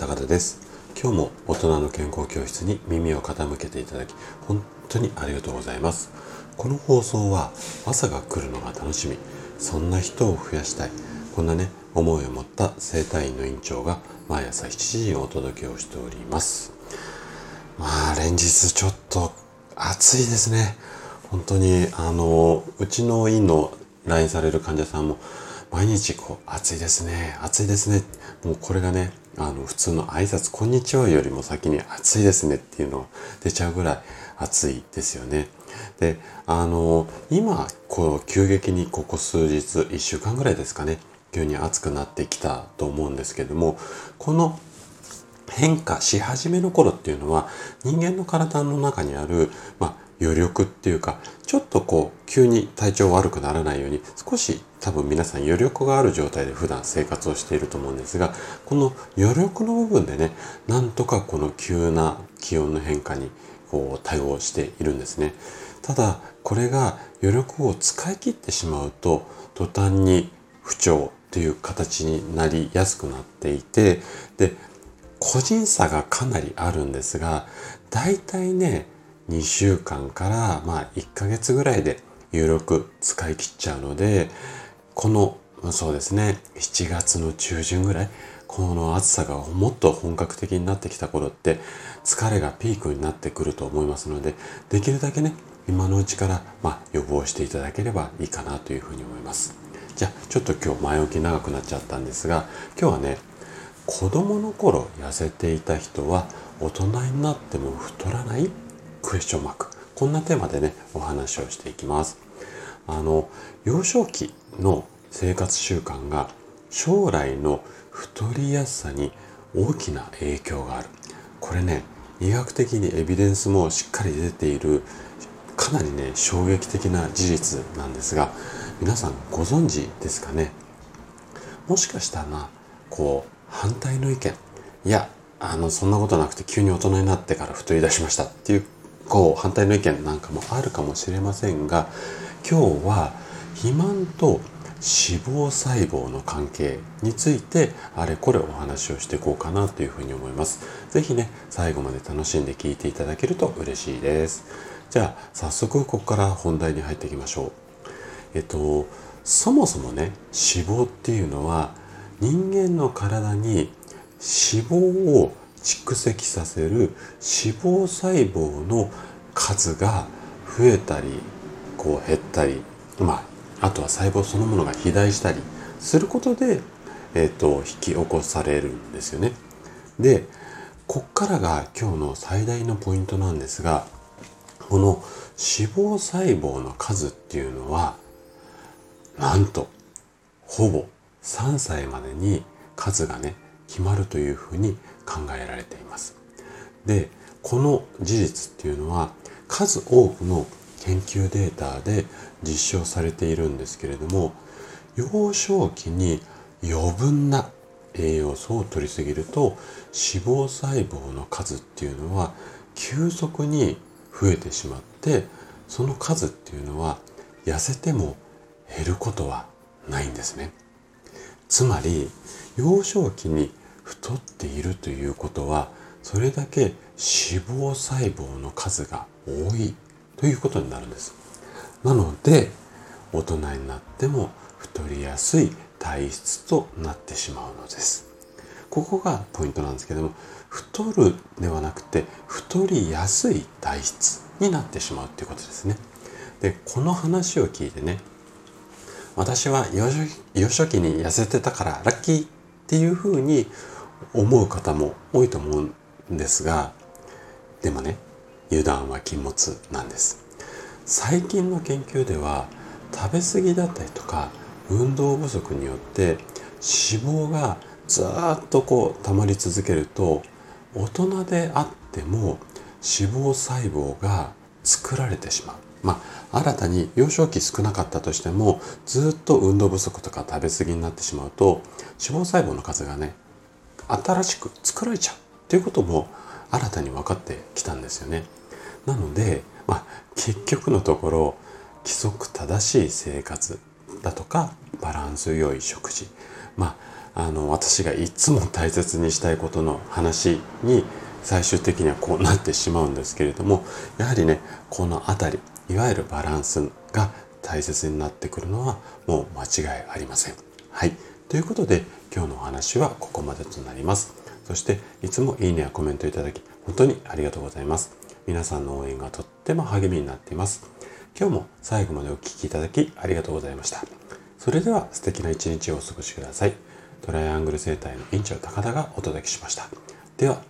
高田です。今日も大人の健康教室に耳を傾けていただき本当にありがとうございます。この放送は朝が来るのが楽しみ。そんな人を増やしたい。こんなね思いを持った生体院の院長が毎朝7時にお届けをしております。まあ連日ちょっと暑いですね。本当にあのうちの院の来院される患者さんも毎日こう暑いですね暑いですね。もうこれがねあの普通の挨拶こんにちはよりも先に暑いですねっていうのが出ちゃうぐらい暑いですよね。であの今こう急激にここ数日1週間ぐらいですかね急に暑くなってきたと思うんですけどもこの変化し始めの頃っていうのは人間の体の中にある、まあ、余力っていうかちょっとこう急に体調悪くならないように少し多分皆さん余力がある状態で普段生活をしていると思うんですがこの余力の部分でねなんとかこの急な気温の変化にこう対応しているんですね。ただこれが余力を使い切ってしまうと途端に不調という形になりやすくなっていてで個人差がかなりあるんですが大体ね2週間からまあ1ヶ月ぐらいで有力使い切っちゃうのでこのそうですね7月の中旬ぐらいこの暑さがもっと本格的になってきた頃って疲れがピークになってくると思いますのでできるだけね今のうちからまあ予防していただければいいかなというふうに思います。じゃあちょっと今日前置き長くなっちゃったんですが今日はね子供の頃痩せていた人は大人になっても太らないクエスチョンマークこんなテーマでねお話をしていきます。あの幼少期の生活習慣が将来の太りやすさに大きな影響がある。これね医学的にエビデンスもしっかり出ているかなりね衝撃的な事実なんですが皆さんご存知ですかね？もしかしたらこう反対の意見いやあのそんなことなくて急に大人になってから太り出しましたっていうこう反対の意見なんかもあるかもしれませんが今日は肥満と脂肪細胞の関係についてあれこれお話をしていこうかなというふうに思います。是非ね最後まで楽しんで聞いていただけると嬉しいです。じゃあ早速ここから本題に入っていきましょう。えっとそもそもね脂肪っていうのは人間の体に脂肪を蓄積させる脂肪細胞の数が増えたりこう減ったりまああとは細胞そのものが肥大したりすることで、えーと、引き起こされるんですよね。でこっからが今日の最大のポイントなんですがこの脂肪細胞の数っていうのはなんとほぼ3歳までに数がね決まるというふうに考えられています。でこの事実っていうのは数多くの研究データで実証されているんですけれども幼少期に余分な栄養素を摂りすぎると脂肪細胞の数っていうのは急速に増えてしまってその数っていうのは痩せても減ることはないんですね。つまり幼少期に太っているということはそれだけ脂肪細胞の数が多いということになるんです。なので大人になっても太りやすい体質となってしまうのです。ここがポイントなんですけども太るではなくて太りやすい体質になってしまうということですね。でこの話を聞いてね私は幼少期に痩せてたからラッキーっていうふうに思う方も多いと思うんですがでもね油断は禁物なんです。最近の研究では食べ過ぎだったりとか運動不足によって脂肪がずっとこう溜まり続けると大人であっても脂肪細胞が作られてしまう。まあ新たに幼少期少なかったとしてもずっと運動不足とか食べ過ぎになってしまうと脂肪細胞の数がね新しく作られちゃうということも新たに分かってきたんですよね。なので、まあ、結局のところ規則正しい生活だとかバランス良い食事まああの私がいつも大切にしたいことの話に最終的にはこうなってしまうんですけれどもやはりねこの辺りいわゆるバランスが大切になってくるのはもう間違いありません。はいということで今日のお話はここまでとなります。そしていつもいいねやコメントいただき本当にありがとうございます。皆さんの応援がとっても励みになっています。今日も最後までお聴きいただきありがとうございました。それでは素敵な一日をお過ごしください。トライアングル生態の院長高田がお届けしました。では